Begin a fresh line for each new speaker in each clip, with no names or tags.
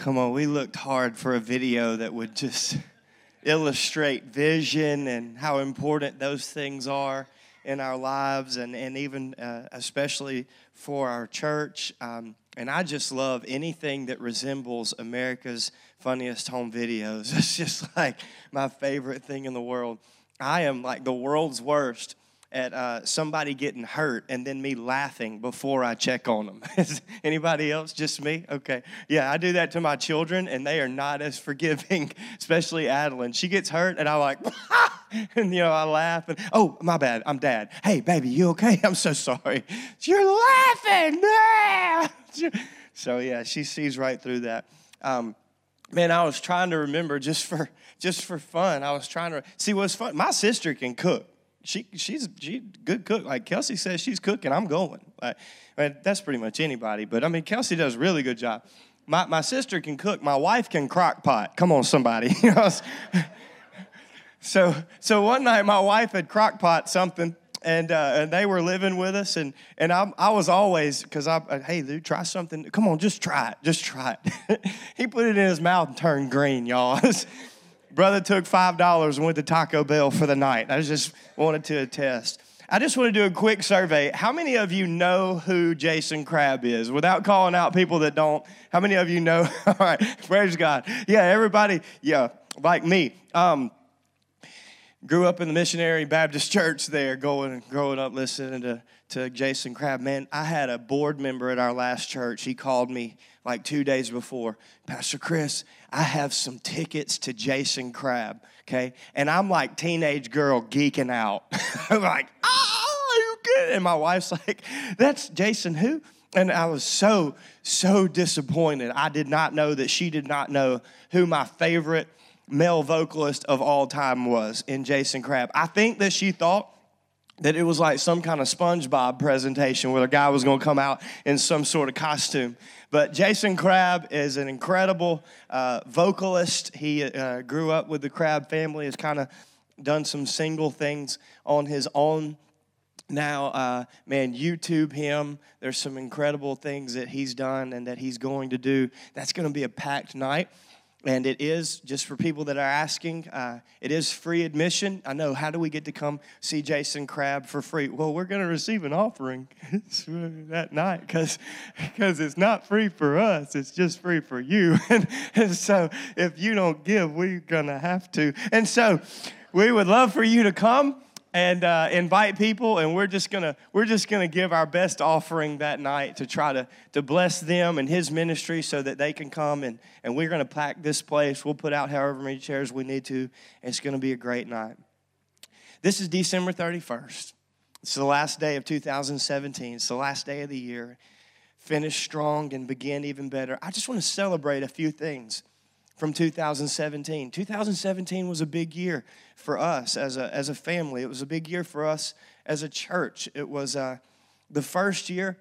Come on, we looked hard for a video that would just illustrate vision and how important those things are in our lives and, and even uh, especially for our church. Um, and I just love anything that resembles America's funniest home videos. It's just like my favorite thing in the world. I am like the world's worst at uh, somebody getting hurt and then me laughing before I check on them. Anybody else? Just me? Okay. Yeah, I do that to my children and they are not as forgiving, especially Adeline. She gets hurt and I like, and you know, I laugh and, oh, my bad, I'm dad. Hey, baby, you okay? I'm so sorry. You're laughing. So yeah, she sees right through that. Um, man, I was trying to remember just for just for fun. I was trying to see what's fun. My sister can cook she she's she good cook. Like Kelsey says she's cooking, I'm going. Like, I mean, that's pretty much anybody. But I mean, Kelsey does a really good job. My my sister can cook. My wife can crock pot. Come on, somebody. so so one night my wife had crock pot something. And, uh, and they were living with us, and, and I, I was always, because I, hey, dude, try something. Come on, just try it. Just try it. he put it in his mouth and turned green, y'all. Brother took $5 and went to Taco Bell for the night. I just wanted to attest. I just want to do a quick survey. How many of you know who Jason Crabb is? Without calling out people that don't, how many of you know? All right, praise God. Yeah, everybody, yeah, like me. Um, grew up in the missionary Baptist church there, going growing up listening to, to Jason Crabb. Man, I had a board member at our last church. He called me like two days before, Pastor Chris, I have some tickets to Jason Crabb, okay? And I'm like teenage girl geeking out. I'm like, oh, you good? And my wife's like, that's Jason who? And I was so, so disappointed. I did not know that she did not know who my favorite male vocalist of all time was in Jason Crabb. I think that she thought that it was like some kind of SpongeBob presentation where the guy was going to come out in some sort of costume. But Jason Crabb is an incredible uh, vocalist. He uh, grew up with the Crabb family, has kind of done some single things on his own. Now, uh, man, YouTube him. There's some incredible things that he's done and that he's going to do. That's going to be a packed night and it is just for people that are asking uh, it is free admission. I know how do we get to come see jason crabb for free? Well we're going to receive an offering that night because because it's not free for us it's just free for you. And, and so if you don't give we're going to have to. And so we would love for you to come and uh, invite people and we're just gonna we're just gonna give our best offering that night to try to to bless them and his ministry so that they can come and and we're gonna pack this place. We'll put out however many chairs we need to. It's gonna be a great night. This is december 31st it's the last day of 2017 it's the last day of the year. Finish strong and begin even better. I just want to celebrate a few things from 2017. 2017 was a big year for us as a, as a family. It was a big year for us as a church. It was uh, the first year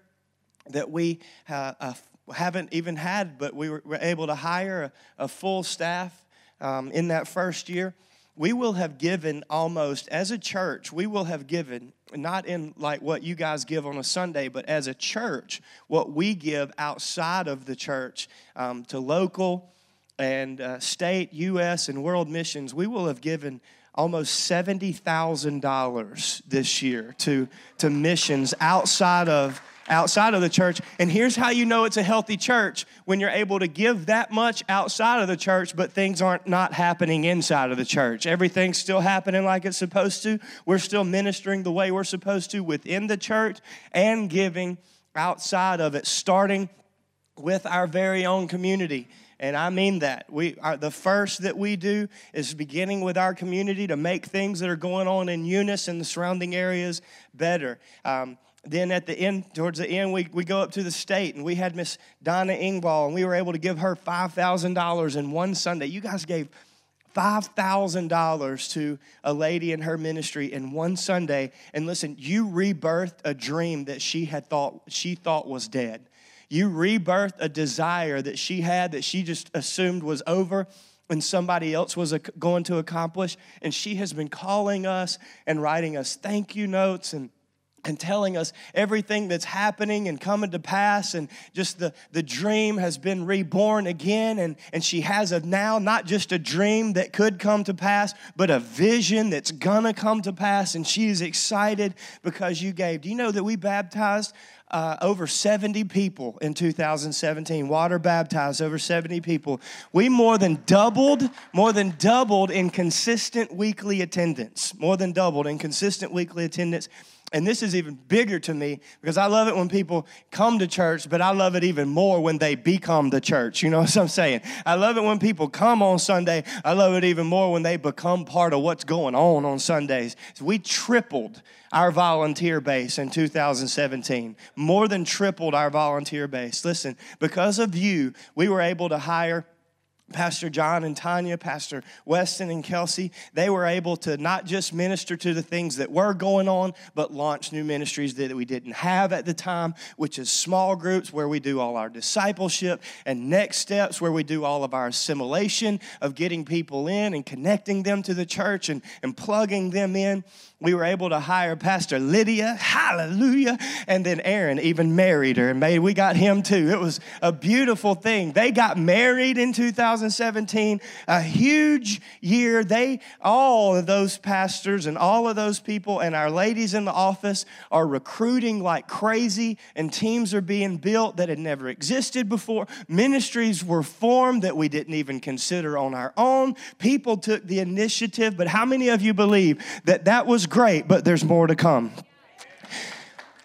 that we uh, uh, haven't even had, but we were, were able to hire a, a full staff um, in that first year. We will have given almost, as a church, we will have given, not in like what you guys give on a Sunday, but as a church, what we give outside of the church um, to local and uh, state, U.S., and world missions, we will have given almost $70,000 this year to, to missions outside of outside of the church. And here's how you know it's a healthy church when you're able to give that much outside of the church, but things aren't not happening inside of the church. Everything's still happening like it's supposed to. We're still ministering the way we're supposed to within the church and giving outside of it, starting with our very own community. And I mean that. We are the first that we do is beginning with our community to make things that are going on in Eunice and the surrounding areas better. Um, then at the end, towards the end, we, we go up to the state and we had Miss Donna Ingvall and we were able to give her $5,000 in one Sunday. You guys gave $5,000 to a lady in her ministry in one Sunday. And listen, you rebirthed a dream that she had thought she thought was dead. You rebirthed a desire that she had that she just assumed was over and somebody else was going to accomplish. And she has been calling us and writing us thank you notes and and telling us everything that's happening and coming to pass. And just the, the dream has been reborn again. And, and she has a now not just a dream that could come to pass but a vision that's gonna come to pass. And she is excited because you gave. Do you know that we baptized uh, over 70 people in 2017 water baptized over 70 people. We more than doubled more than doubled in consistent weekly attendance more than doubled in consistent weekly attendance and this is even bigger to me because I love it when people come to church, but I love it even more when they become the church. You know what I'm saying? I love it when people come on Sunday. I love it even more when they become part of what's going on on Sundays. So we tripled our volunteer base in 2017, more than tripled our volunteer base. Listen, because of you, we were able to hire Pastor John and Tanya, Pastor Weston and Kelsey, they were able to not just minister to the things that were going on, but launch new ministries that we didn't have at the time, which is small groups where we do all our discipleship, and next steps where we do all of our assimilation of getting people in and connecting them to the church and, and plugging them in we were able to hire Pastor Lydia, hallelujah, and then Aaron even married her, and made we got him too. It was a beautiful thing. They got married in 2017, a huge year. They, all of those pastors and all of those people and our ladies in the office are recruiting like crazy, and teams are being built that had never existed before. Ministries were formed that we didn't even consider on our own. People took the initiative, but how many of you believe that that was great, but there's more to come.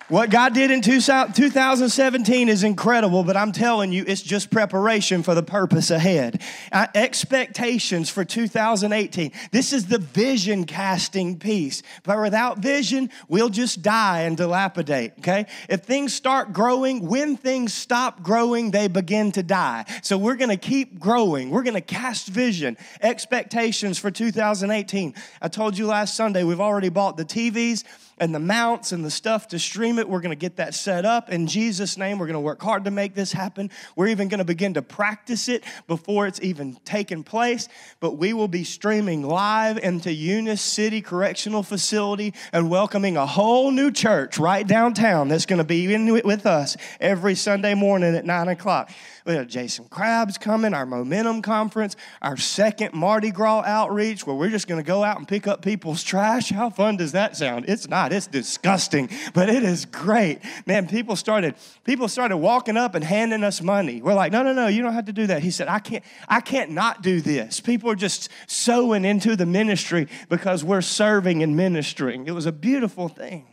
What God did in 2017 is incredible, but I'm telling you, it's just preparation for the purpose ahead. Expectations for 2018. This is the vision casting piece. But without vision, we'll just die and dilapidate, okay? If things start growing, when things stop growing, they begin to die. So we're gonna keep growing. We're gonna cast vision. Expectations for 2018. I told you last Sunday, we've already bought the TVs and the mounts and the stuff to stream it. We're going to get that set up in Jesus' name. We're going to work hard to make this happen. We're even going to begin to practice it before it's even taken place. But we will be streaming live into Eunice City Correctional Facility and welcoming a whole new church right downtown that's going to be in with us every Sunday morning at 9 o'clock. We have Jason Crabb's coming, our Momentum Conference, our second Mardi Gras outreach where we're just going to go out and pick up people's trash. How fun does that sound? It's not. It's disgusting, but it is great. Man, people started people started walking up and handing us money. We're like, "No, no, no, you don't have to do that." He said, "I can't I can't not do this." People are just sowing into the ministry because we're serving and ministering. It was a beautiful thing.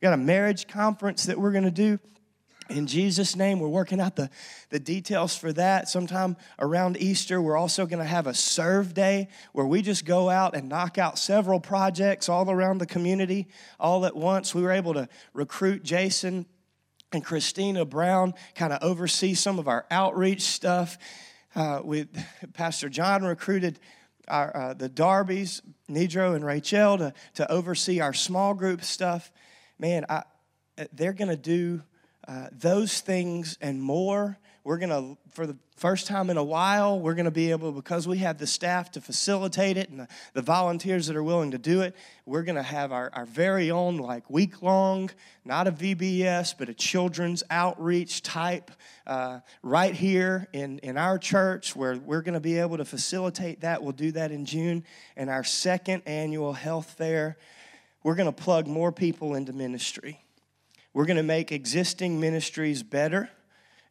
We got a marriage conference that we're going to do in Jesus' name, we're working out the, the details for that. Sometime around Easter, we're also going to have a serve day where we just go out and knock out several projects all around the community all at once. We were able to recruit Jason and Christina Brown, kind of oversee some of our outreach stuff. Uh, with Pastor John recruited our, uh, the Darbys, Nidro and Rachel, to, to oversee our small group stuff. Man, I, they're going to do uh, those things and more. We're going to, for the first time in a while, we're going to be able, because we have the staff to facilitate it and the, the volunteers that are willing to do it, we're going to have our, our very own, like week long, not a VBS, but a children's outreach type uh, right here in, in our church where we're going to be able to facilitate that. We'll do that in June. And our second annual health fair, we're going to plug more people into ministry. We're going to make existing ministries better,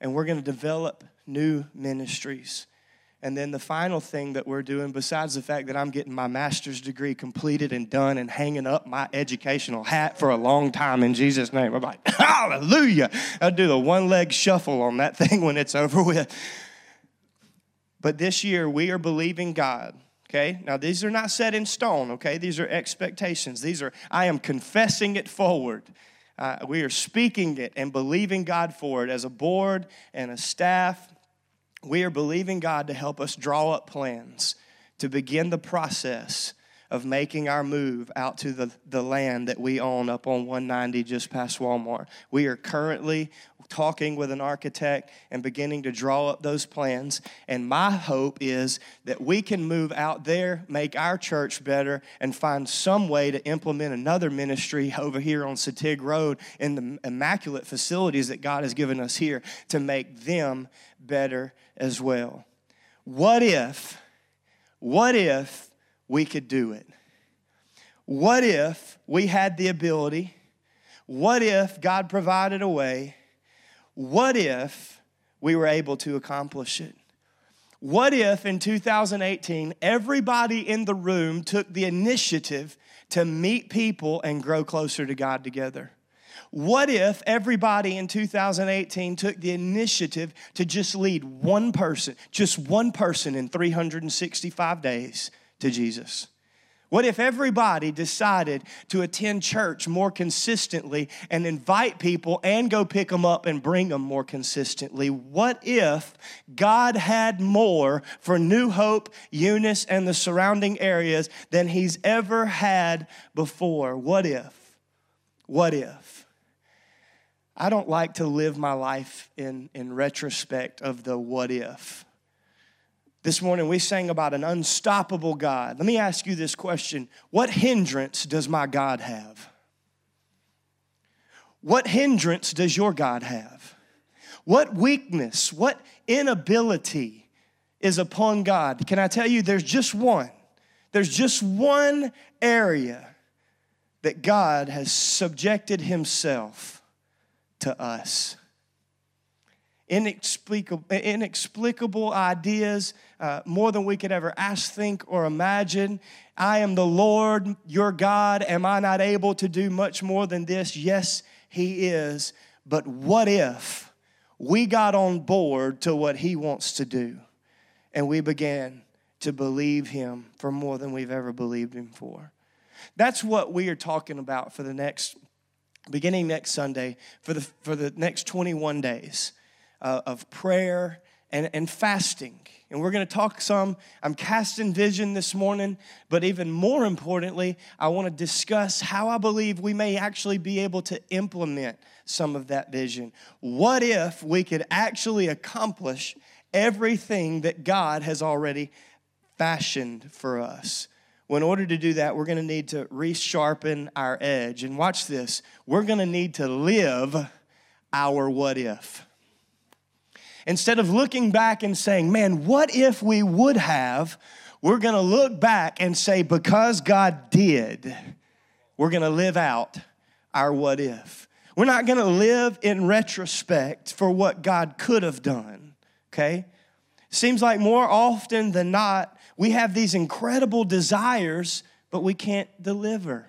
and we're going to develop new ministries. And then the final thing that we're doing, besides the fact that I'm getting my master's degree completed and done and hanging up my educational hat for a long time in Jesus' name, I'm like, hallelujah. I'll do the one leg shuffle on that thing when it's over with. But this year, we are believing God. Okay, now these are not set in stone, okay? These are expectations. These are, I am confessing it forward. Uh, we are speaking it and believing God for it as a board and a staff. We are believing God to help us draw up plans to begin the process of making our move out to the, the land that we own up on 190 just past Walmart. We are currently talking with an architect and beginning to draw up those plans. And my hope is that we can move out there, make our church better, and find some way to implement another ministry over here on Satig Road in the immaculate facilities that God has given us here to make them better as well. What if, what if we could do it? What if we had the ability? What if God provided a way? What if we were able to accomplish it? What if in 2018 everybody in the room took the initiative to meet people and grow closer to God together? What if everybody in 2018 took the initiative to just lead one person, just one person in 365 days to Jesus? What if everybody decided to attend church more consistently and invite people and go pick them up and bring them more consistently? What if God had more for New Hope, Eunice, and the surrounding areas than He's ever had before? What if? What if? I don't like to live my life in, in retrospect of the what if. This morning we sang about an unstoppable God. Let me ask you this question What hindrance does my God have? What hindrance does your God have? What weakness, what inability is upon God? Can I tell you, there's just one. There's just one area that God has subjected Himself to us. Inexplicable, inexplicable ideas, uh, more than we could ever ask, think, or imagine. I am the Lord your God. Am I not able to do much more than this? Yes, He is. But what if we got on board to what He wants to do and we began to believe Him for more than we've ever believed Him for? That's what we are talking about for the next beginning next Sunday for the, for the next 21 days uh, of prayer and, and fasting. And we're going to talk some. I'm casting vision this morning, but even more importantly, I want to discuss how I believe we may actually be able to implement some of that vision. What if we could actually accomplish everything that God has already fashioned for us? Well, in order to do that, we're going to need to resharpen our edge. And watch this we're going to need to live our what if. Instead of looking back and saying, man, what if we would have, we're going to look back and say, because God did, we're going to live out our what if. We're not going to live in retrospect for what God could have done, okay? Seems like more often than not, we have these incredible desires, but we can't deliver.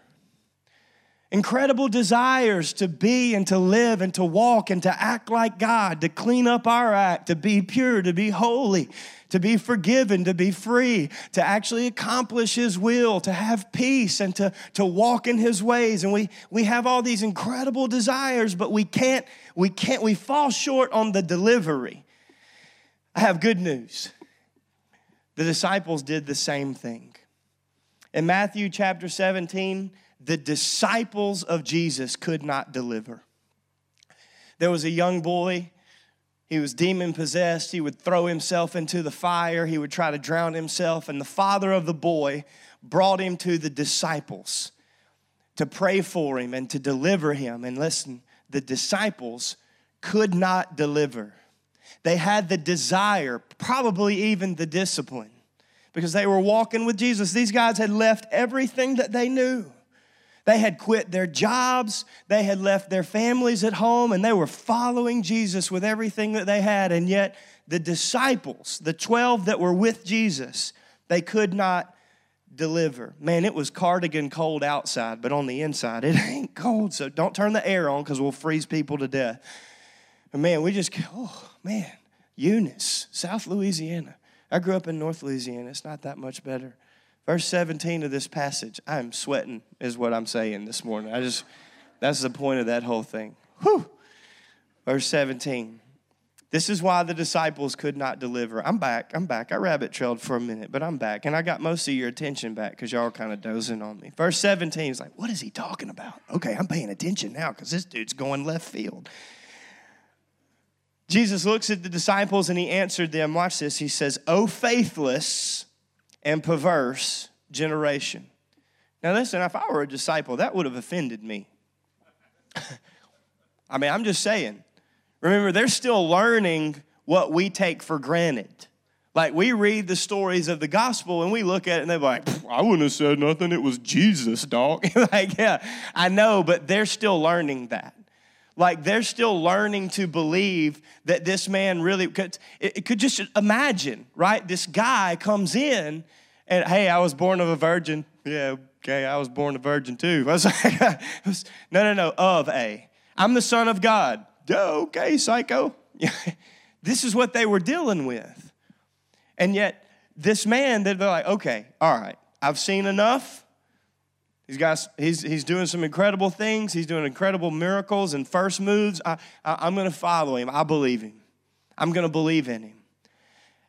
Incredible desires to be and to live and to walk and to act like God, to clean up our act, to be pure, to be holy, to be forgiven, to be free, to actually accomplish His will, to have peace and to, to walk in His ways. And we, we have all these incredible desires, but we can't, we can't, we fall short on the delivery. I have good news. The disciples did the same thing. In Matthew chapter 17, the disciples of Jesus could not deliver. There was a young boy, he was demon possessed. He would throw himself into the fire, he would try to drown himself, and the father of the boy brought him to the disciples to pray for him and to deliver him. And listen, the disciples could not deliver. They had the desire, probably even the discipline, because they were walking with Jesus. These guys had left everything that they knew. They had quit their jobs, they had left their families at home, and they were following Jesus with everything that they had. And yet, the disciples, the 12 that were with Jesus, they could not deliver. Man, it was cardigan cold outside, but on the inside, it ain't cold. So don't turn the air on because we'll freeze people to death. And man, we just, oh, man, Eunice, South Louisiana. I grew up in North Louisiana. It's not that much better. Verse 17 of this passage, I'm sweating, is what I'm saying this morning. I just, that's the point of that whole thing. Whew. Verse 17. This is why the disciples could not deliver. I'm back. I'm back. I rabbit trailed for a minute, but I'm back. And I got most of your attention back because y'all are kind of dozing on me. Verse 17 is like, what is he talking about? Okay, I'm paying attention now because this dude's going left field. Jesus looks at the disciples and he answered them. Watch this. He says, Oh, faithless and perverse generation. Now, listen, if I were a disciple, that would have offended me. I mean, I'm just saying. Remember, they're still learning what we take for granted. Like we read the stories of the gospel and we look at it and they're like, I wouldn't have said nothing. It was Jesus, dog. like, yeah, I know, but they're still learning that. Like they're still learning to believe that this man really could, it could just imagine, right? This guy comes in and, hey, I was born of a virgin. Yeah, okay, I was born a virgin too. I was like, no, no, no, of a. I'm the son of God okay, psycho. this is what they were dealing with. And yet, this man, they're like, okay, all right, I've seen enough. He's, got, he's, he's doing some incredible things. He's doing incredible miracles and first moves. I, I, I'm going to follow him. I believe him. I'm going to believe in him.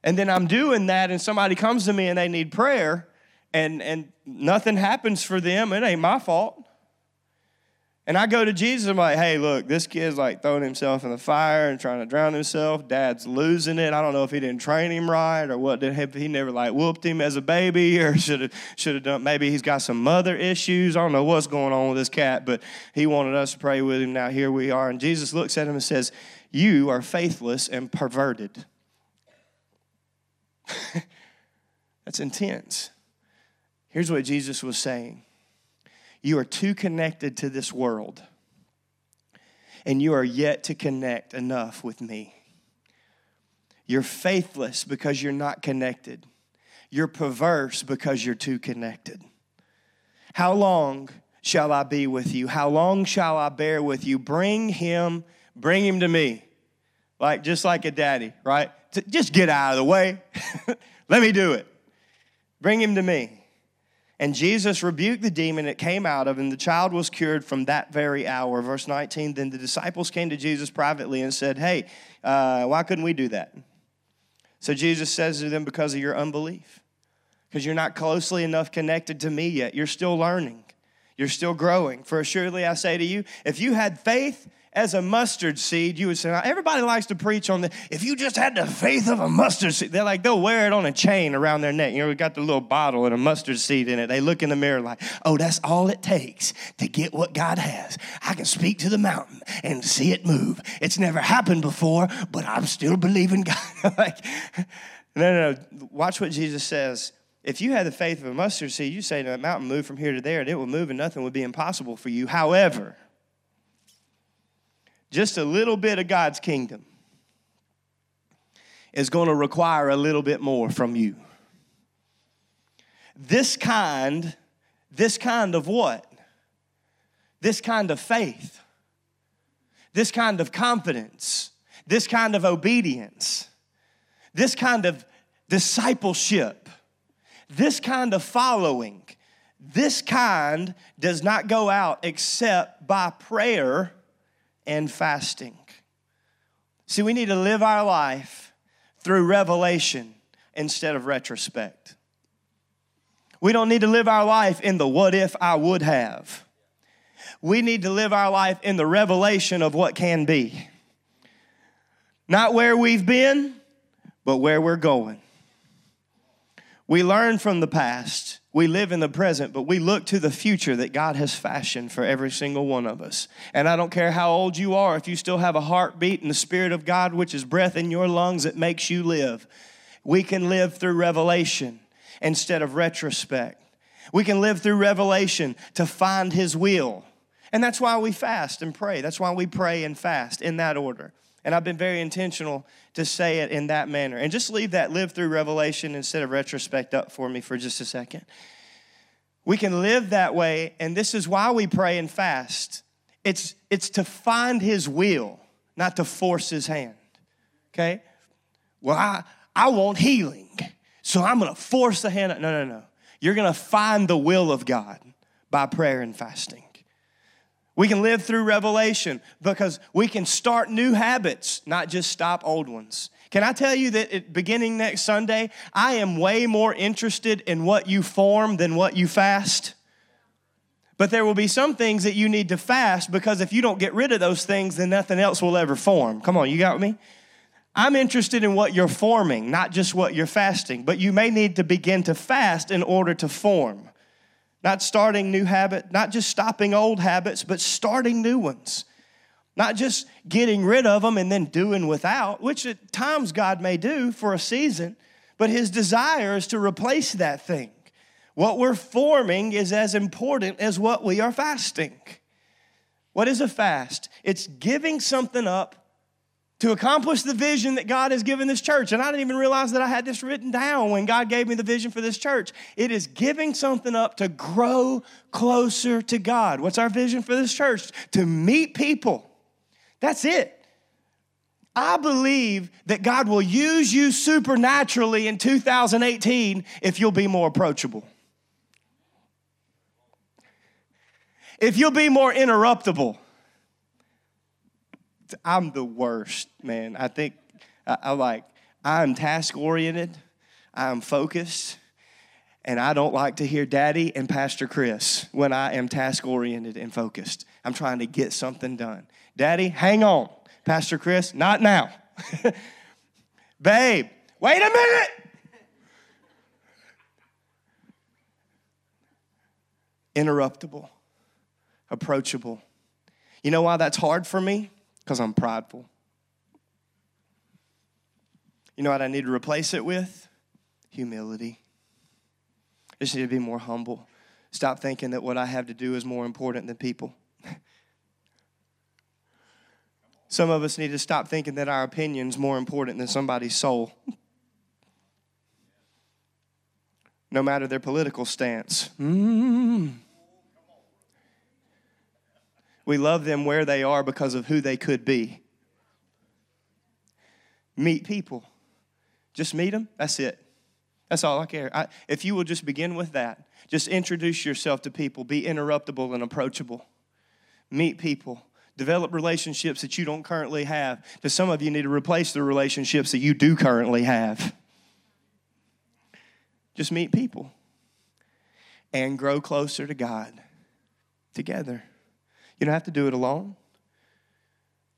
And then I'm doing that, and somebody comes to me and they need prayer, and, and nothing happens for them. It ain't my fault. And I go to Jesus, I'm like, hey, look, this kid's like throwing himself in the fire and trying to drown himself. Dad's losing it. I don't know if he didn't train him right or what did he, never like whooped him as a baby or should have should have done maybe he's got some mother issues. I don't know what's going on with this cat, but he wanted us to pray with him. Now here we are. And Jesus looks at him and says, You are faithless and perverted. That's intense. Here's what Jesus was saying. You are too connected to this world, and you are yet to connect enough with me. You're faithless because you're not connected. You're perverse because you're too connected. How long shall I be with you? How long shall I bear with you? Bring him, bring him to me. Like just like a daddy, right? Just get out of the way. Let me do it. Bring him to me. And Jesus rebuked the demon it came out of, and the child was cured from that very hour. Verse 19 Then the disciples came to Jesus privately and said, Hey, uh, why couldn't we do that? So Jesus says to them, Because of your unbelief. Because you're not closely enough connected to me yet. You're still learning, you're still growing. For assuredly I say to you, if you had faith, as a mustard seed, you would say, everybody likes to preach on the, if you just had the faith of a mustard seed, they're like, they'll wear it on a chain around their neck. You know, we got the little bottle and a mustard seed in it. They look in the mirror like, oh, that's all it takes to get what God has. I can speak to the mountain and see it move. It's never happened before, but I'm still believing God. like, no, no, no. Watch what Jesus says. If you had the faith of a mustard seed, you say to the mountain, move from here to there, and it will move, and nothing would be impossible for you. However, just a little bit of God's kingdom is going to require a little bit more from you. This kind, this kind of what? This kind of faith, this kind of confidence, this kind of obedience, this kind of discipleship, this kind of following, this kind does not go out except by prayer and fasting. See, we need to live our life through revelation instead of retrospect. We don't need to live our life in the what if I would have. We need to live our life in the revelation of what can be. Not where we've been, but where we're going. We learn from the past we live in the present, but we look to the future that God has fashioned for every single one of us. And I don't care how old you are, if you still have a heartbeat and the Spirit of God, which is breath in your lungs that makes you live, we can live through revelation instead of retrospect. We can live through revelation to find His will. And that's why we fast and pray. That's why we pray and fast in that order. And I've been very intentional to say it in that manner. And just leave that live through revelation instead of retrospect up for me for just a second. We can live that way, and this is why we pray and fast. It's, it's to find His will, not to force His hand. Okay? Well, I, I want healing, so I'm gonna force the hand. No, no, no. You're gonna find the will of God by prayer and fasting. We can live through revelation because we can start new habits, not just stop old ones. Can I tell you that at beginning next Sunday, I am way more interested in what you form than what you fast? But there will be some things that you need to fast because if you don't get rid of those things, then nothing else will ever form. Come on, you got me? I'm interested in what you're forming, not just what you're fasting, but you may need to begin to fast in order to form. Not starting new habit, not just stopping old habits, but starting new ones. Not just getting rid of them and then doing without, which at times God may do for a season, but his desire is to replace that thing. What we're forming is as important as what we are fasting. What is a fast? It's giving something up to accomplish the vision that God has given this church. And I didn't even realize that I had this written down when God gave me the vision for this church. It is giving something up to grow closer to God. What's our vision for this church? To meet people. That's it. I believe that God will use you supernaturally in 2018 if you'll be more approachable. If you'll be more interruptible. I'm the worst, man. I think I, I like I'm task oriented, I'm focused, and I don't like to hear Daddy and Pastor Chris when I am task oriented and focused. I'm trying to get something done. Daddy, hang on. Pastor Chris, not now. Babe, wait a minute. Interruptible, approachable. You know why that's hard for me? Because I'm prideful. You know what I need to replace it with? Humility. I just need to be more humble. Stop thinking that what I have to do is more important than people. Some of us need to stop thinking that our opinion is more important than somebody's soul. No matter their political stance. Mm. We love them where they are because of who they could be. Meet people. Just meet them. That's it. That's all I care. I, if you will just begin with that, just introduce yourself to people, be interruptible and approachable. Meet people. Develop relationships that you don't currently have. To some of you need to replace the relationships that you do currently have. Just meet people and grow closer to God together. You don't have to do it alone.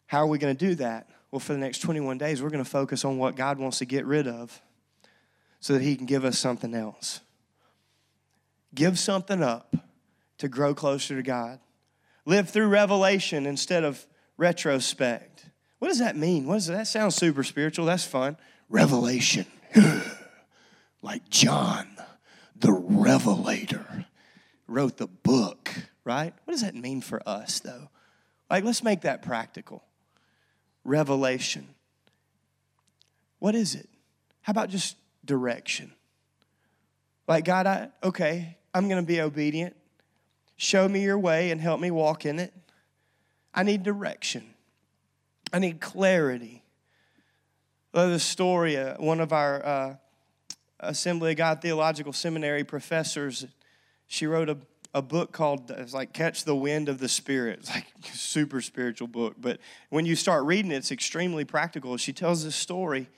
How are we going to do that? Well, for the next 21 days, we're going to focus on what God wants to get rid of so that He can give us something else. Give something up to grow closer to God. Live through revelation instead of retrospect. What does that mean? What does that, that sound super spiritual? That's fun. Revelation. like John, the revelator, wrote the book right? What does that mean for us, though? Like, let's make that practical. Revelation. What is it? How about just direction? Like, God, I, okay, I'm going to be obedient. Show me your way and help me walk in it. I need direction. I need clarity. The story. Uh, one of our uh, Assembly of God Theological Seminary professors, she wrote a a book called it's like Catch the Wind of the Spirit. It's like super spiritual book, but when you start reading it, it's extremely practical. She tells this story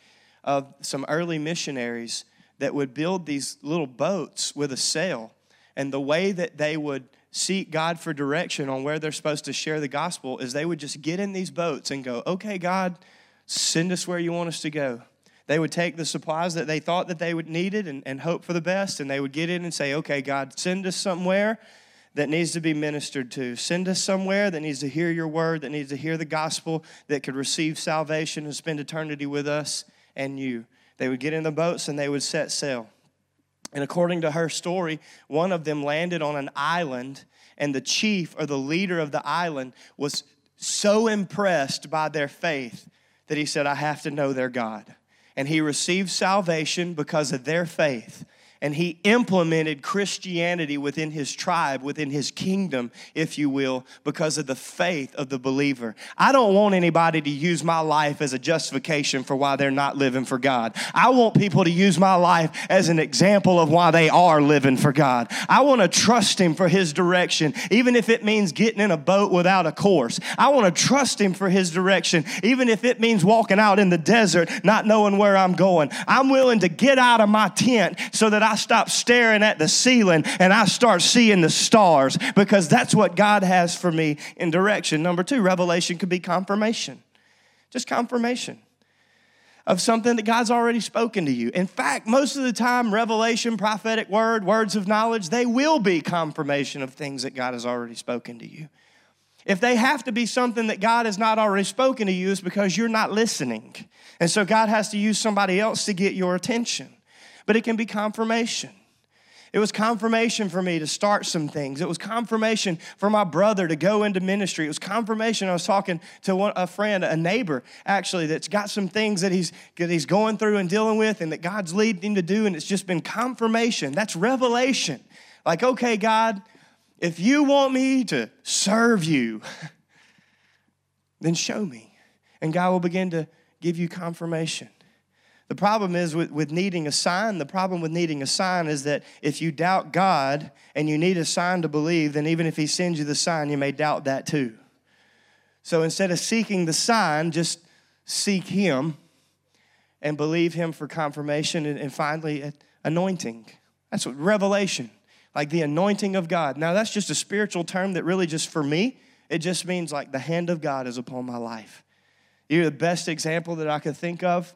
of some early missionaries that would build these little boats with a sail, and the way that they would seek God for direction on where they're supposed to share the gospel is they would just get in these boats and go, "Okay, God, send us where you want us to go." They would take the supplies that they thought that they would needed and, and hope for the best, and they would get in and say, okay, God, send us somewhere that needs to be ministered to. Send us somewhere that needs to hear your word, that needs to hear the gospel, that could receive salvation and spend eternity with us and you. They would get in the boats and they would set sail. And according to her story, one of them landed on an island, and the chief or the leader of the island was so impressed by their faith that he said, I have to know their God and he received salvation because of their faith. And he implemented Christianity within his tribe, within his kingdom, if you will, because of the faith of the believer. I don't want anybody to use my life as a justification for why they're not living for God. I want people to use my life as an example of why they are living for God. I want to trust him for his direction, even if it means getting in a boat without a course. I want to trust him for his direction, even if it means walking out in the desert, not knowing where I'm going. I'm willing to get out of my tent so that I stop staring at the ceiling and I start seeing the stars because that's what God has for me in direction. Number two, revelation could be confirmation. Just confirmation of something that God's already spoken to you. In fact, most of the time, revelation, prophetic word, words of knowledge, they will be confirmation of things that God has already spoken to you. If they have to be something that God has not already spoken to you, it's because you're not listening. And so God has to use somebody else to get your attention. But it can be confirmation. It was confirmation for me to start some things. It was confirmation for my brother to go into ministry. It was confirmation. I was talking to one, a friend, a neighbor, actually, that's got some things that he's, that he's going through and dealing with and that God's leading him to do, and it's just been confirmation. That's revelation. Like, okay, God, if you want me to serve you, then show me. And God will begin to give you confirmation. The problem is with, with needing a sign, the problem with needing a sign is that if you doubt God and you need a sign to believe, then even if He sends you the sign, you may doubt that too. So instead of seeking the sign, just seek Him and believe Him for confirmation and, and finally, anointing. That's what revelation like the anointing of God. Now, that's just a spiritual term that really just for me, it just means like the hand of God is upon my life. You're the best example that I could think of.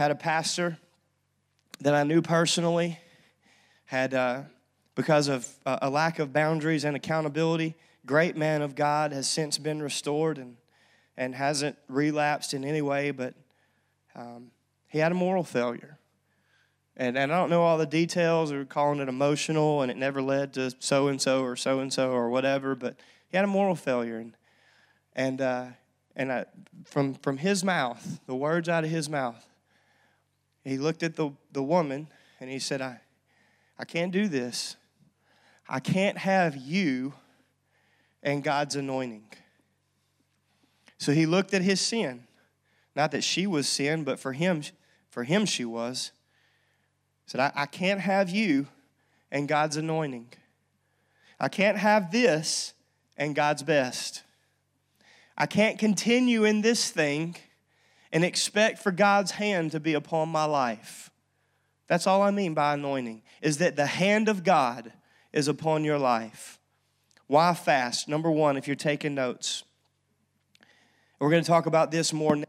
Had a pastor that I knew personally, had, uh, because of a lack of boundaries and accountability, great man of God, has since been restored and, and hasn't relapsed in any way, but um, he had a moral failure. And, and I don't know all the details or calling it emotional and it never led to so and so or so and so or whatever, but he had a moral failure. And, and, uh, and I, from, from his mouth, the words out of his mouth, he looked at the, the woman and he said, I, I can't do this. I can't have you and God's anointing. So he looked at his sin. Not that she was sin, but for him, for him she was He said, I, I can't have you and God's anointing. I can't have this and God's best. I can't continue in this thing and expect for God's hand to be upon my life. That's all I mean by anointing, is that the hand of God is upon your life. Why fast? Number one, if you're taking notes. We're going to talk about this more now.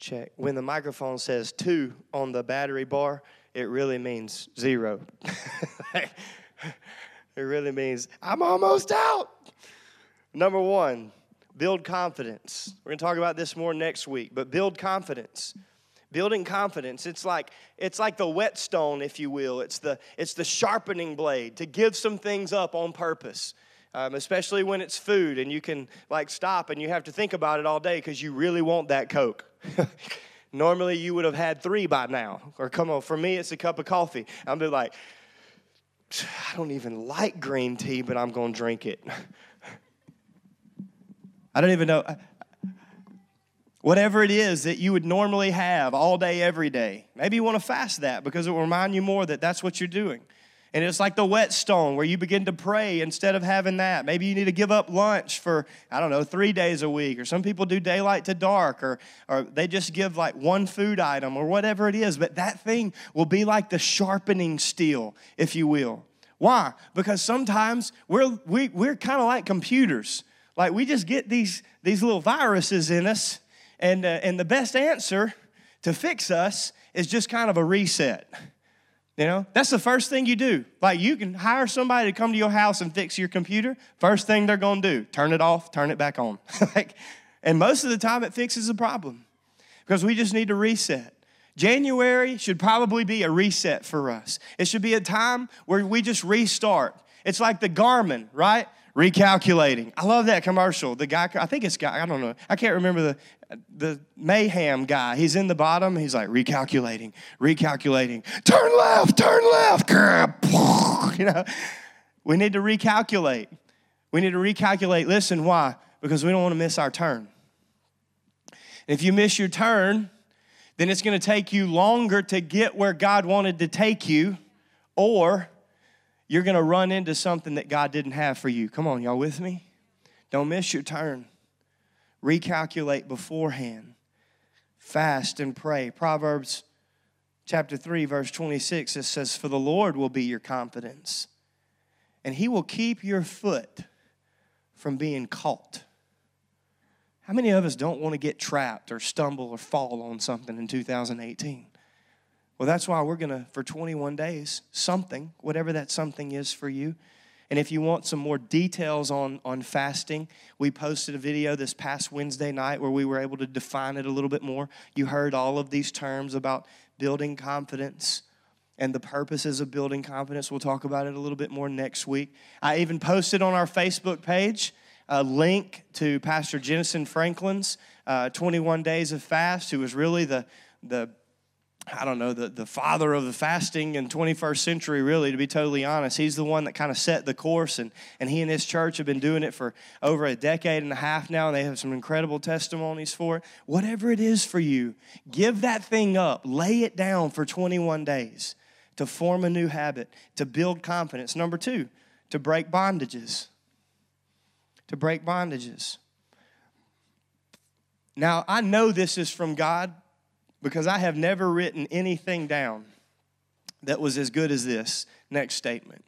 Check. When the microphone says two on the battery bar, it really means zero. it really means I'm almost out. Number one, build confidence. We're going to talk about this more next week, but build confidence. Building confidence. It's like it's like the whetstone, if you will. It's the it's the sharpening blade to give some things up on purpose. Um, especially when it's food and you can like stop and you have to think about it all day because you really want that Coke. Normally, you would have had three by now. Or come on, for me, it's a cup of coffee. I'm be like, I don't even like green tea, but I'm going to drink it. I don't even know. Whatever it is that you would normally have all day, every day. Maybe you want to fast that because it will remind you more that that's what you're doing. And it's like the whetstone where you begin to pray instead of having that. Maybe you need to give up lunch for, I don't know, three days a week. Or some people do daylight to dark, or, or they just give like one food item or whatever it is. But that thing will be like the sharpening steel, if you will. Why? Because sometimes we're, we, we're kind of like computers. Like we just get these, these little viruses in us, and, uh, and the best answer to fix us is just kind of a reset. You know, that's the first thing you do. Like you can hire somebody to come to your house and fix your computer. First thing they're going to do, turn it off, turn it back on. like, and most of the time it fixes the problem because we just need to reset. January should probably be a reset for us. It should be a time where we just restart. It's like the Garmin, right? Recalculating. I love that commercial. The guy, I think it's guy, I don't know. I can't remember the the mayhem guy. He's in the bottom. He's like recalculating, recalculating. Turn left, turn left. You know, we need to recalculate. We need to recalculate. Listen, why? Because we don't want to miss our turn. If you miss your turn, then it's going to take you longer to get where God wanted to take you, or you're going to run into something that God didn't have for you. Come on, y'all with me? Don't miss your turn. Recalculate beforehand. Fast and pray. Proverbs chapter 3, verse 26, it says, For the Lord will be your confidence, and he will keep your foot from being caught. How many of us don't want to get trapped or stumble or fall on something in 2018? Well, that's why we're going to, for 21 days, something, whatever that something is for you. And if you want some more details on, on fasting, we posted a video this past Wednesday night where we were able to define it a little bit more. You heard all of these terms about building confidence and the purposes of building confidence. We'll talk about it a little bit more next week. I even posted on our Facebook page a link to Pastor Jentezen Franklin's uh, 21 Days of Fast, who was really the, the I don't know, the, the father of the fasting in 21st century, really, to be totally honest. He's the one that kind of set the course, and, and he and his church have been doing it for over a decade and a half now, and they have some incredible testimonies for it. Whatever it is for you, give that thing up, lay it down for 21 days to form a new habit, to build confidence. Number two, to break bondages. To break bondages. Now, I know this is from God because I have never written anything down that was as good as this next statement.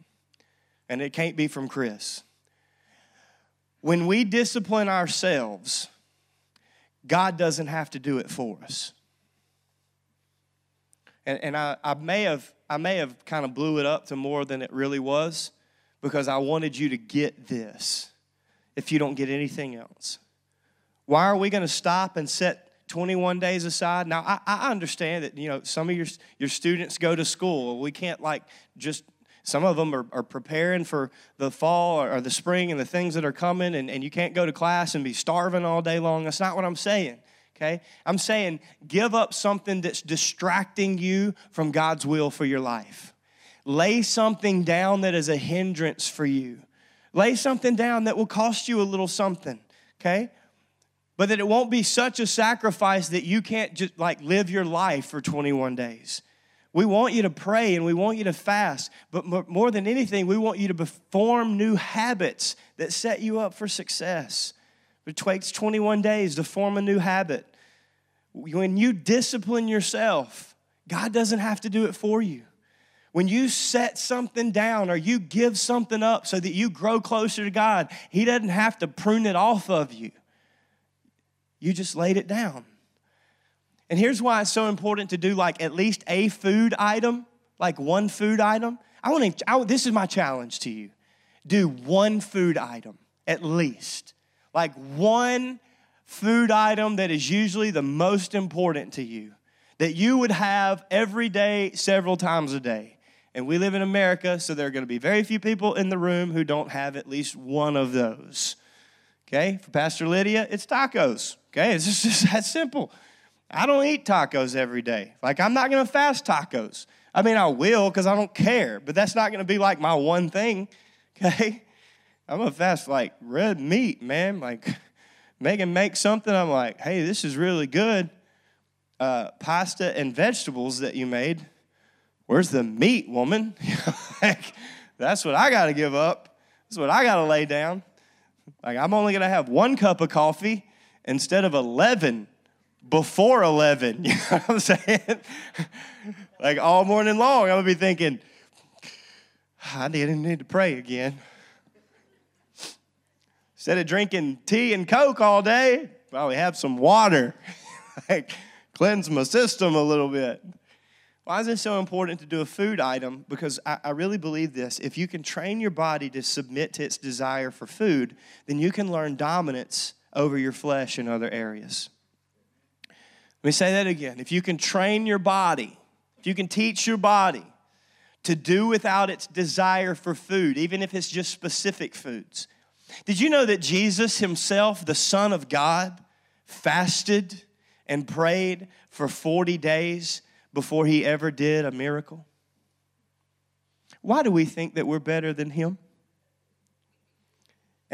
And it can't be from Chris. When we discipline ourselves, God doesn't have to do it for us. And, and I, I, may have, I may have kind of blew it up to more than it really was because I wanted you to get this if you don't get anything else. Why are we going to stop and set 21 days aside. Now, I, I, understand that, you know, some of your, your students go to school. We can't, like, just, some of them are, are preparing for the fall or, or the spring and the things that are coming, and, and you can't go to class and be starving all day long. That's not what I'm saying, okay? I'm saying give up something that's distracting you from God's will for your life. Lay something down that is a hindrance for you. Lay something down that will cost you a little something, okay? But that it won't be such a sacrifice that you can't just like live your life for 21 days. We want you to pray and we want you to fast, but more than anything, we want you to form new habits that set you up for success. It takes 21 days to form a new habit. When you discipline yourself, God doesn't have to do it for you. When you set something down or you give something up so that you grow closer to God, He doesn't have to prune it off of you. You just laid it down. And here's why it's so important to do like at least a food item, like one food item. I want to, this is my challenge to you. Do one food item at least. Like one food item that is usually the most important to you, that you would have every day, several times a day. And we live in America, so there are going to be very few people in the room who don't have at least one of those. Okay, for Pastor Lydia, it's tacos. Okay, it's just, that simple. I don't eat tacos every day. Like, I'm not gonna fast tacos. I mean, I will because I don't care, but that's not gonna be like my one thing. Okay, I'm gonna fast like red meat, man. Like, Megan makes something, I'm like, hey, this is really good. Uh, pasta and vegetables that you made. Where's the meat, woman? like, that's what I gotta give up. That's what I gotta lay down. Like, I'm only gonna have one cup of coffee instead of 11 before 11. You know what I'm saying? like all morning long, I'm gonna be thinking, I didn't need to pray again. Instead of drinking tea and Coke all day, probably have some water. like cleanse my system a little bit. Why is it so important to do a food item? Because I, I, really believe this. If you can train your body to submit to its desire for food, then you can learn dominance over your flesh in other areas. Let me say that again. If you can train your body, if you can teach your body to do without its desire for food, even if it's just specific foods, Did you know that Jesus himself, the Son of God, fasted and prayed for 40 days before he ever did a miracle? Why do we think that we're better than him?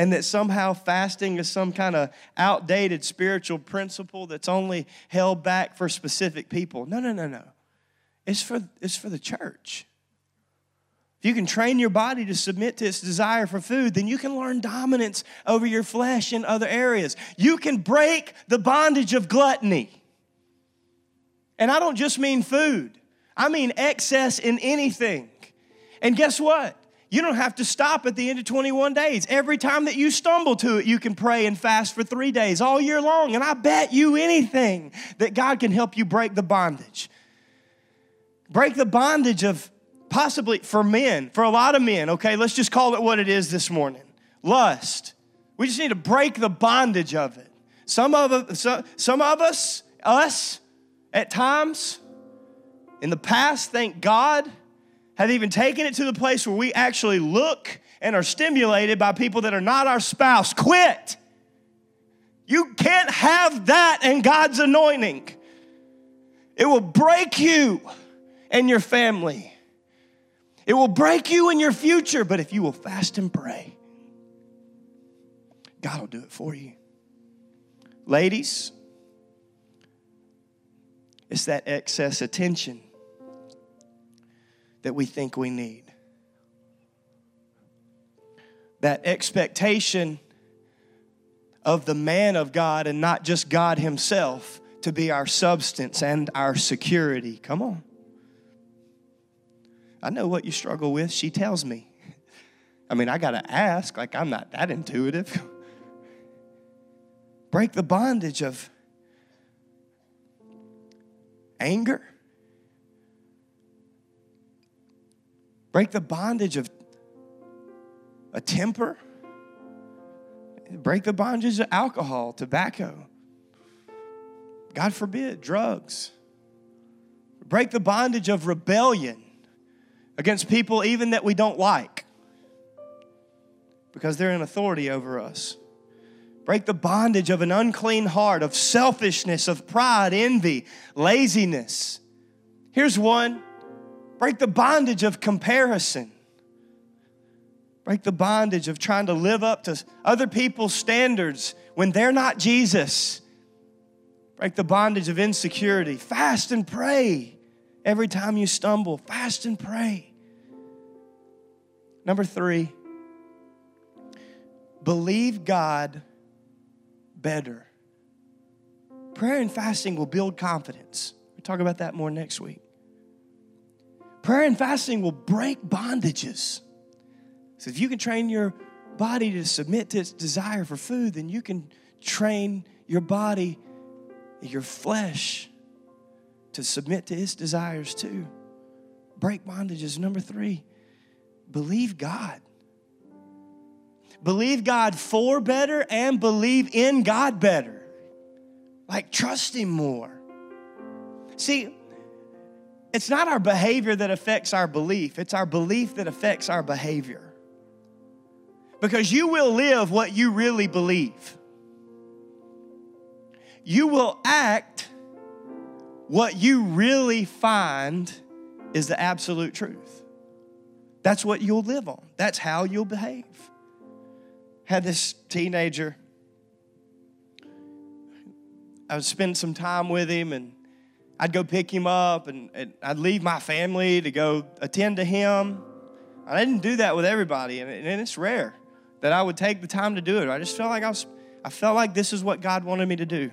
And that somehow fasting is some kind of outdated spiritual principle that's only held back for specific people. No, no, no, no. It's for, it's for the church. If you can train your body to submit to its desire for food, then you can learn dominance over your flesh in other areas. You can break the bondage of gluttony. And I don't just mean food, I mean excess in anything. And guess what? You don't have to stop at the end of 21 days. Every time that you stumble to it, you can pray and fast for three days all year long. And I bet you anything that God can help you break the bondage. Break the bondage of possibly for men, for a lot of men, okay, let's just call it what it is this morning lust. We just need to break the bondage of it. Some of us, some of us, us, at times in the past, thank God, have even taken it to the place where we actually look and are stimulated by people that are not our spouse. Quit. You can't have that and God's anointing. It will break you and your family. It will break you in your future, but if you will fast and pray, God will do it for you. Ladies, it's that excess attention that we think we need. That expectation of the man of God and not just God Himself to be our substance and our security. Come on. I know what you struggle with. She tells me. I mean, I got to ask, like, I'm not that intuitive. Break the bondage of anger. Break the bondage of a temper. Break the bondage of alcohol, tobacco. God forbid, drugs. Break the bondage of rebellion against people even that we don't like because they're in authority over us. Break the bondage of an unclean heart, of selfishness, of pride, envy, laziness. Here's one break the bondage of comparison. Break the bondage of trying to live up to other people's standards when they're not Jesus. Break the bondage of insecurity. Fast and pray every time you stumble. Fast and pray. Number three, believe God better. Prayer and fasting will build confidence. We'll talk about that more next week. Prayer and fasting will break bondages. So if you can train your body to submit to its desire for food, then you can train your body, your flesh, to submit to its desires too. Break bondages. Number three, believe God. Believe God for better and believe in God better. Like, trust Him more. See, it's not our behavior that affects our belief, it's our belief that affects our behavior. Because you will live what you really believe, you will act what you really find is the absolute truth. That's what you'll live on. That's how you'll behave. Had this teenager, I would spend some time with him and I'd go pick him up and, and I'd leave my family to go attend to him. I didn't do that with everybody, and, and it's rare that I would take the time to do it. I just felt like I was, I felt like this is what God wanted me to do.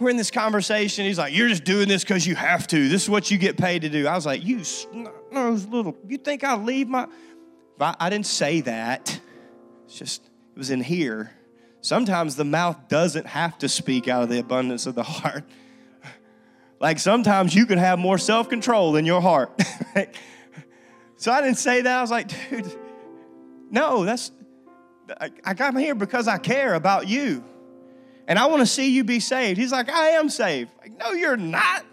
We're in this conversation. He's like, "You're just doing this because you have to. This is what you get paid to do." I was like, "You those little. You think I leave my?" I, I didn't say that. It's just it was in here. Sometimes the mouth doesn't have to speak out of the abundance of the heart. Like sometimes you can have more self control in your heart. so I didn't say that. I was like, dude, no, that's, I, I come here because I care about you. And I want to see you be saved. He's like, I am saved. Like, no, you're not.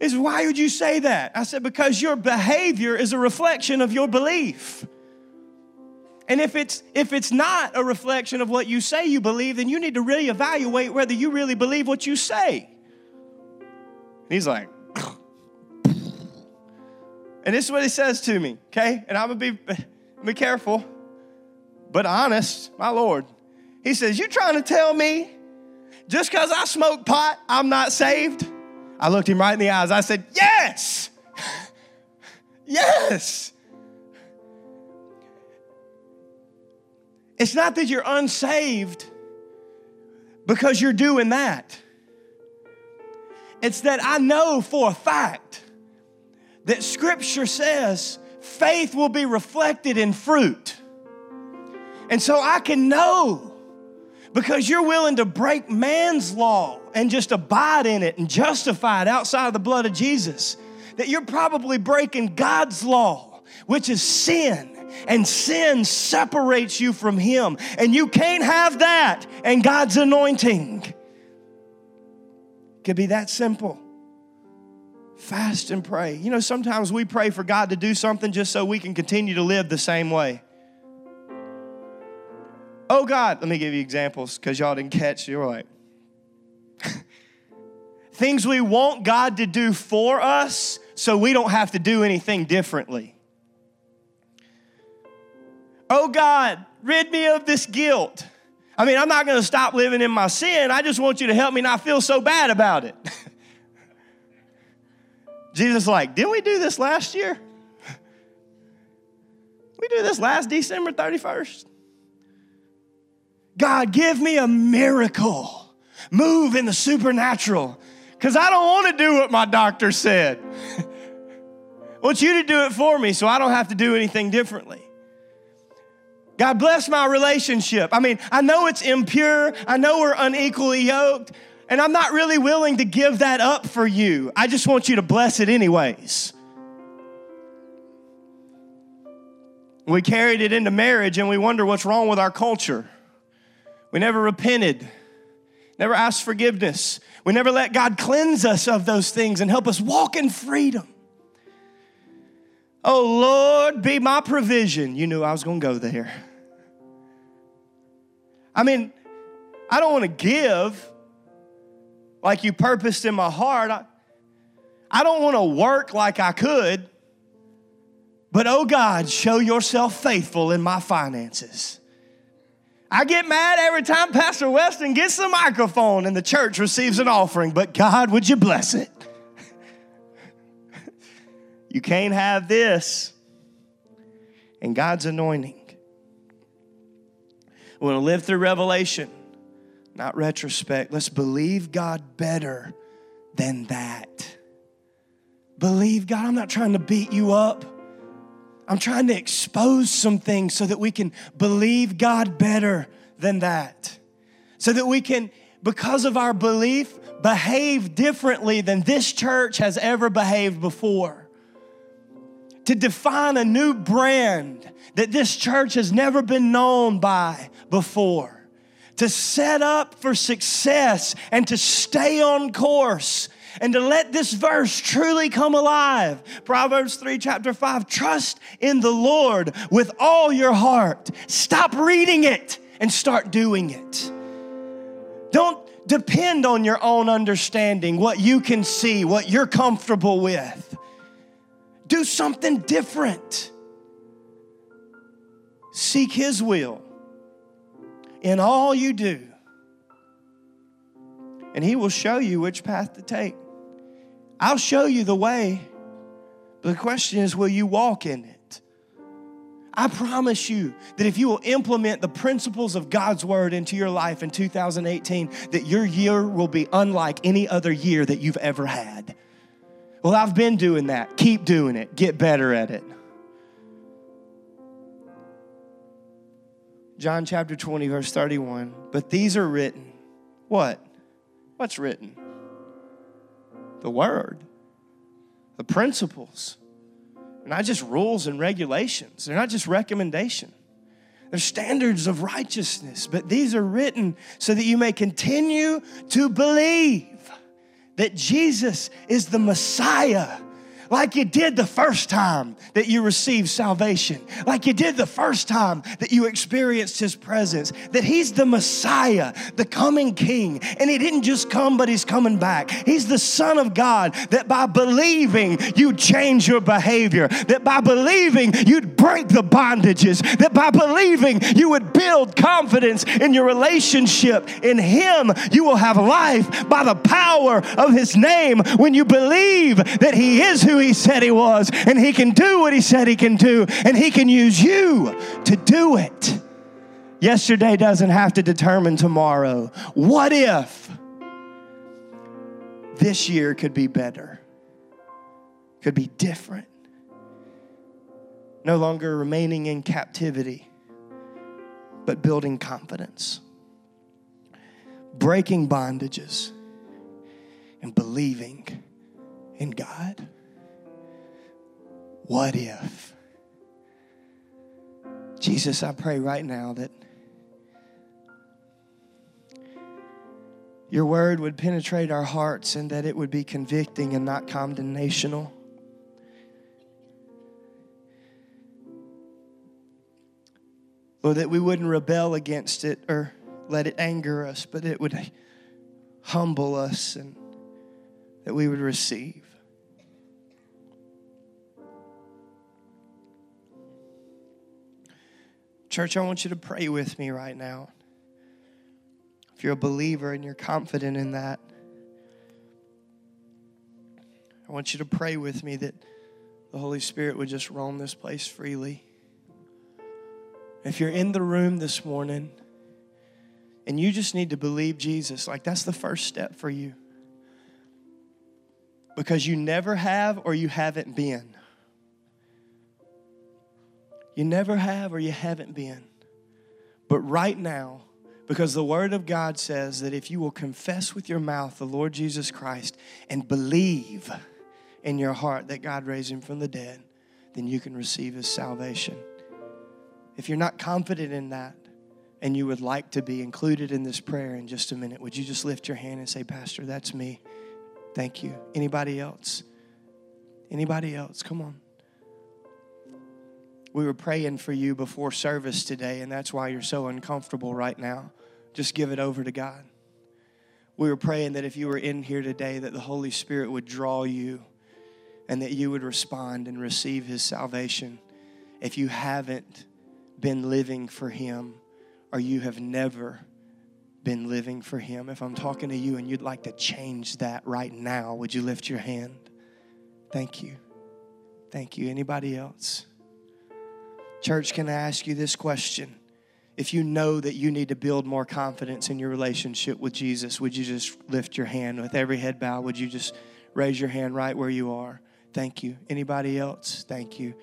Is why would you say that? I said, because your behavior is a reflection of your belief. And if it's if it's not a reflection of what you say you believe, then you need to really evaluate whether you really believe what you say. And he's like, and this is what he says to me, okay? And I'm gonna be be careful, but honest, my Lord. He says, You trying to tell me just because I smoke pot, I'm not saved? I looked him right in the eyes. I said, Yes! yes! It's not that you're unsaved because you're doing that. It's that I know for a fact that Scripture says faith will be reflected in fruit. And so I can know because you're willing to break man's law and just abide in it and justify it outside of the blood of Jesus, that you're probably breaking God's law, which is sin. And sin separates you from Him. And you can't have that and God's anointing. Could be that simple. Fast and pray. You know, sometimes we pray for God to do something just so we can continue to live the same way. Oh God, let me give you examples because y'all didn't catch. You were like, things we want God to do for us so we don't have to do anything differently. Oh God, rid me of this guilt. I mean, I'm not going to stop living in my sin. I just want you to help me not feel so bad about it. Jesus like, didn't we do this last year? we do this last December 31st. God, give me a miracle. Move in the supernatural. Because I don't want to do what my doctor said. I want you to do it for me so I don't have to do anything differently. God bless my relationship. I mean, I know it's impure. I know we're unequally yoked. And I'm not really willing to give that up for you. I just want you to bless it anyways. We carried it into marriage and we wonder what's wrong with our culture. We never repented, never asked forgiveness. We never let God cleanse us of those things and help us walk in freedom. Oh Lord, be my provision. You knew I was going to go there. I mean, I don't want to give like you purposed in my heart. I, I don't want to work like I could, but oh God, show yourself faithful in my finances. I get mad every time Pastor Weston gets the microphone and the church receives an offering, but God, would you bless it? you can't have this and God's anointing. We want to live through revelation, not retrospect. Let's believe God better than that. Believe God. I'm not trying to beat you up. I'm trying to expose some things so that we can believe God better than that. So that we can, because of our belief, behave differently than this church has ever behaved before. To define a new brand that this church has never been known by before. To set up for success and to stay on course and to let this verse truly come alive. Proverbs 3, chapter 5 trust in the Lord with all your heart. Stop reading it and start doing it. Don't depend on your own understanding, what you can see, what you're comfortable with. Do something different. Seek His will in all you do, and He will show you which path to take. I'll show you the way, but the question is, will you walk in it? I promise you that if you will implement the principles of God's word into your life in 2018, that your year will be unlike any other year that you've ever had. Well, I've been doing that. Keep doing it. Get better at it. John chapter 20, verse 31. But these are written. What? What's written? the word, the principles. They're not just rules and regulations, they're not just recommendation. They're standards of righteousness, but these are written so that you may continue to believe that Jesus is the Messiah like you did the first time that you received salvation, like you did the first time that you experienced His presence, that He's the Messiah, the coming King. And He didn't just come, but He's coming back. He's the Son of God, that by believing you'd change your behavior, that by believing you'd break the bondages, that by believing you would build confidence in your relationship. In Him, you will have life by the power of His name when you believe that He is who He said He was and He can do what He said He can do and He can use you to do it. Yesterday doesn't have to determine tomorrow. What if this year could be better? Could be different. No longer remaining in captivity, but building confidence, breaking bondages, and believing in God. What if? Jesus, I pray right now that your word would penetrate our hearts and that it would be convicting and not condemnational. Lord, that we wouldn't rebel against it or let it anger us, but it would humble us and that we would receive. Church, I want you to pray with me right now. If you're a believer and you're confident in that, I want you to pray with me that the Holy Spirit would just roam this place freely. If you're in the room this morning and you just need to believe Jesus, like that's the first step for you. Because you never have or you haven't been. You never have or you haven't been. But right now, because the Word of God says that if you will confess with your mouth the Lord Jesus Christ and believe in your heart that God raised him from the dead, then you can receive his salvation. If you're not confident in that and you would like to be included in this prayer in just a minute, would you just lift your hand and say, Pastor, that's me? Thank you. Anybody else? Anybody else? Come on. We were praying for you before service today, and that's why you're so uncomfortable right now. Just give it over to God. We were praying that if you were in here today, that the Holy Spirit would draw you and that you would respond and receive His salvation. If you haven't been living for Him, or you have never been living for Him, if I'm talking to you and you'd like to change that right now, would you lift your hand? Thank you. Thank you. Anybody else? Church, can I ask you this question? If you know that you need to build more confidence in your relationship with Jesus, would you just lift your hand with every head bow? Would you just raise your hand right where you are? Thank you. Anybody else? Thank you.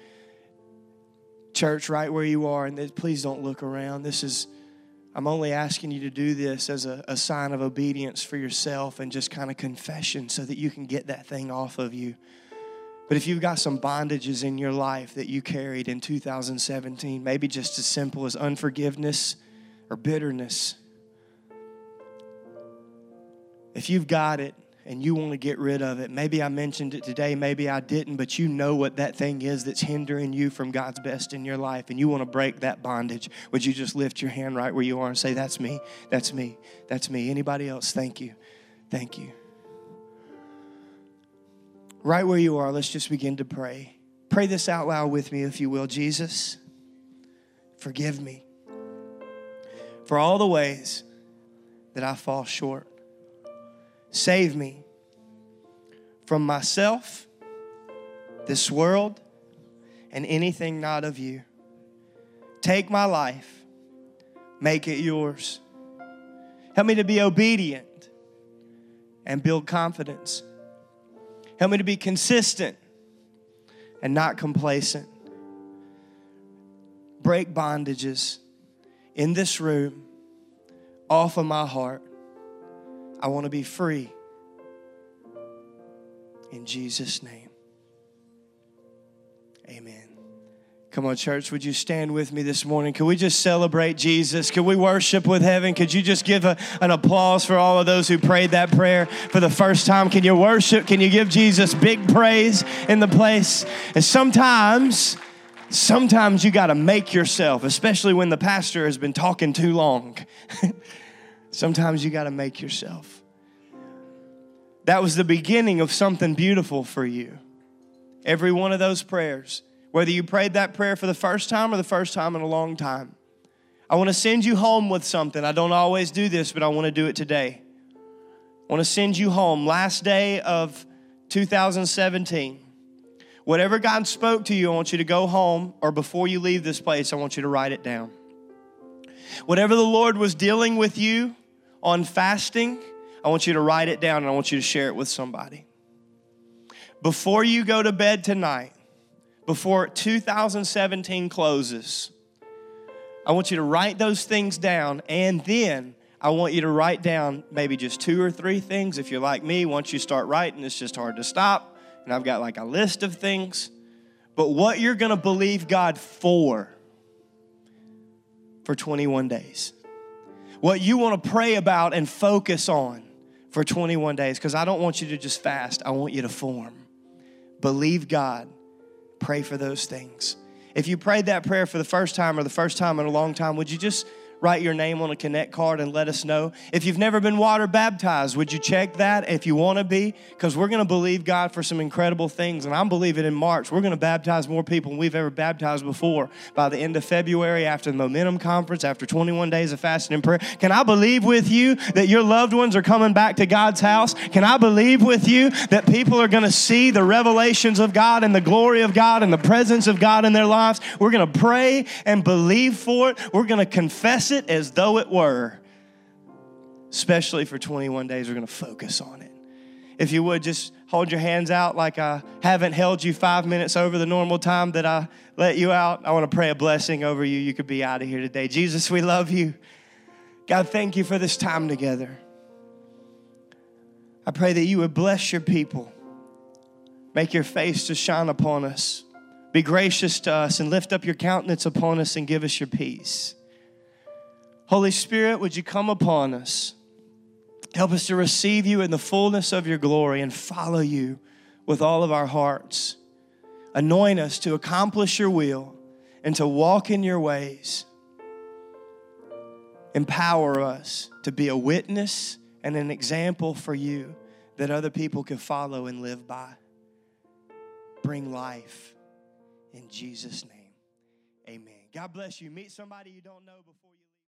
Church, right where you are, and please don't look around. This is, I'm only asking you to do this as a, a sign of obedience for yourself and just kind of confession so that you can get that thing off of you. But if you've got some bondages in your life that you carried in 2017, maybe just as simple as unforgiveness or bitterness, if you've got it and you want to get rid of it, maybe I mentioned it today, maybe I didn't, but you know what that thing is that's hindering you from God's best in your life and you want to break that bondage, would you just lift your hand right where you are and say, That's me, that's me, that's me. Anybody else? Thank you, thank you right where you are, let's just begin to pray. Pray this out loud with me, if you will. Jesus, forgive me for all the ways that I fall short. Save me from myself, this world, and anything not of you. Take my life, make it yours. Help me to be obedient and build confidence Help me to be consistent and not complacent. Break bondages in this room off of my heart. I want to be free. In Jesus' name, amen. Come on, church, would you stand with me this morning? Can we just celebrate Jesus? Can we worship with heaven? Could you just give a, an applause for all of those who prayed that prayer for the first time? Can you worship? Can you give Jesus big praise in the place? And sometimes, sometimes you got to make yourself, especially when the pastor has been talking too long. sometimes you got to make yourself. That was the beginning of something beautiful for you. Every one of those prayers whether you prayed that prayer for the first time or the first time in a long time. I want to send you home with something. I don't always do this, but I want to do it today. I want to send you home. Last day of 2017. Whatever God spoke to you, I want you to go home, or before you leave this place, I want you to write it down. Whatever the Lord was dealing with you on fasting, I want you to write it down and I want you to share it with somebody. Before you go to bed tonight, before 2017 closes, I want you to write those things down and then I want you to write down maybe just two or three things. If you're like me, once you start writing, it's just hard to stop. And I've got like a list of things. But what you're going to believe God for for 21 days. What you want to pray about and focus on for 21 days. Because I don't want you to just fast, I want you to form. Believe God pray for those things. If you prayed that prayer for the first time or the first time in a long time, would you just write your name on a connect card and let us know. If you've never been water baptized, would you check that if you want to be? Because we're going to believe God for some incredible things. And I'm believing in March, we're going to baptize more people than we've ever baptized before by the end of February after the Momentum Conference, after 21 days of fasting and prayer. Can I believe with you that your loved ones are coming back to God's house? Can I believe with you that people are going to see the revelations of God and the glory of God and the presence of God in their lives? We're going to pray and believe for it. We're going to confess it as though it were. Especially for 21 days, we're going to focus on it. If you would, just hold your hands out like I haven't held you five minutes over the normal time that I let you out. I want to pray a blessing over you. You could be out of here today. Jesus, we love you. God, thank you for this time together. I pray that you would bless your people, make your face to shine upon us, be gracious to us, and lift up your countenance upon us and give us your peace. Holy Spirit, would you come upon us? Help us to receive you in the fullness of your glory and follow you with all of our hearts. Anoint us to accomplish your will and to walk in your ways. Empower us to be a witness and an example for you that other people can follow and live by. Bring life in Jesus' name. Amen. God bless you. Meet somebody you don't know before.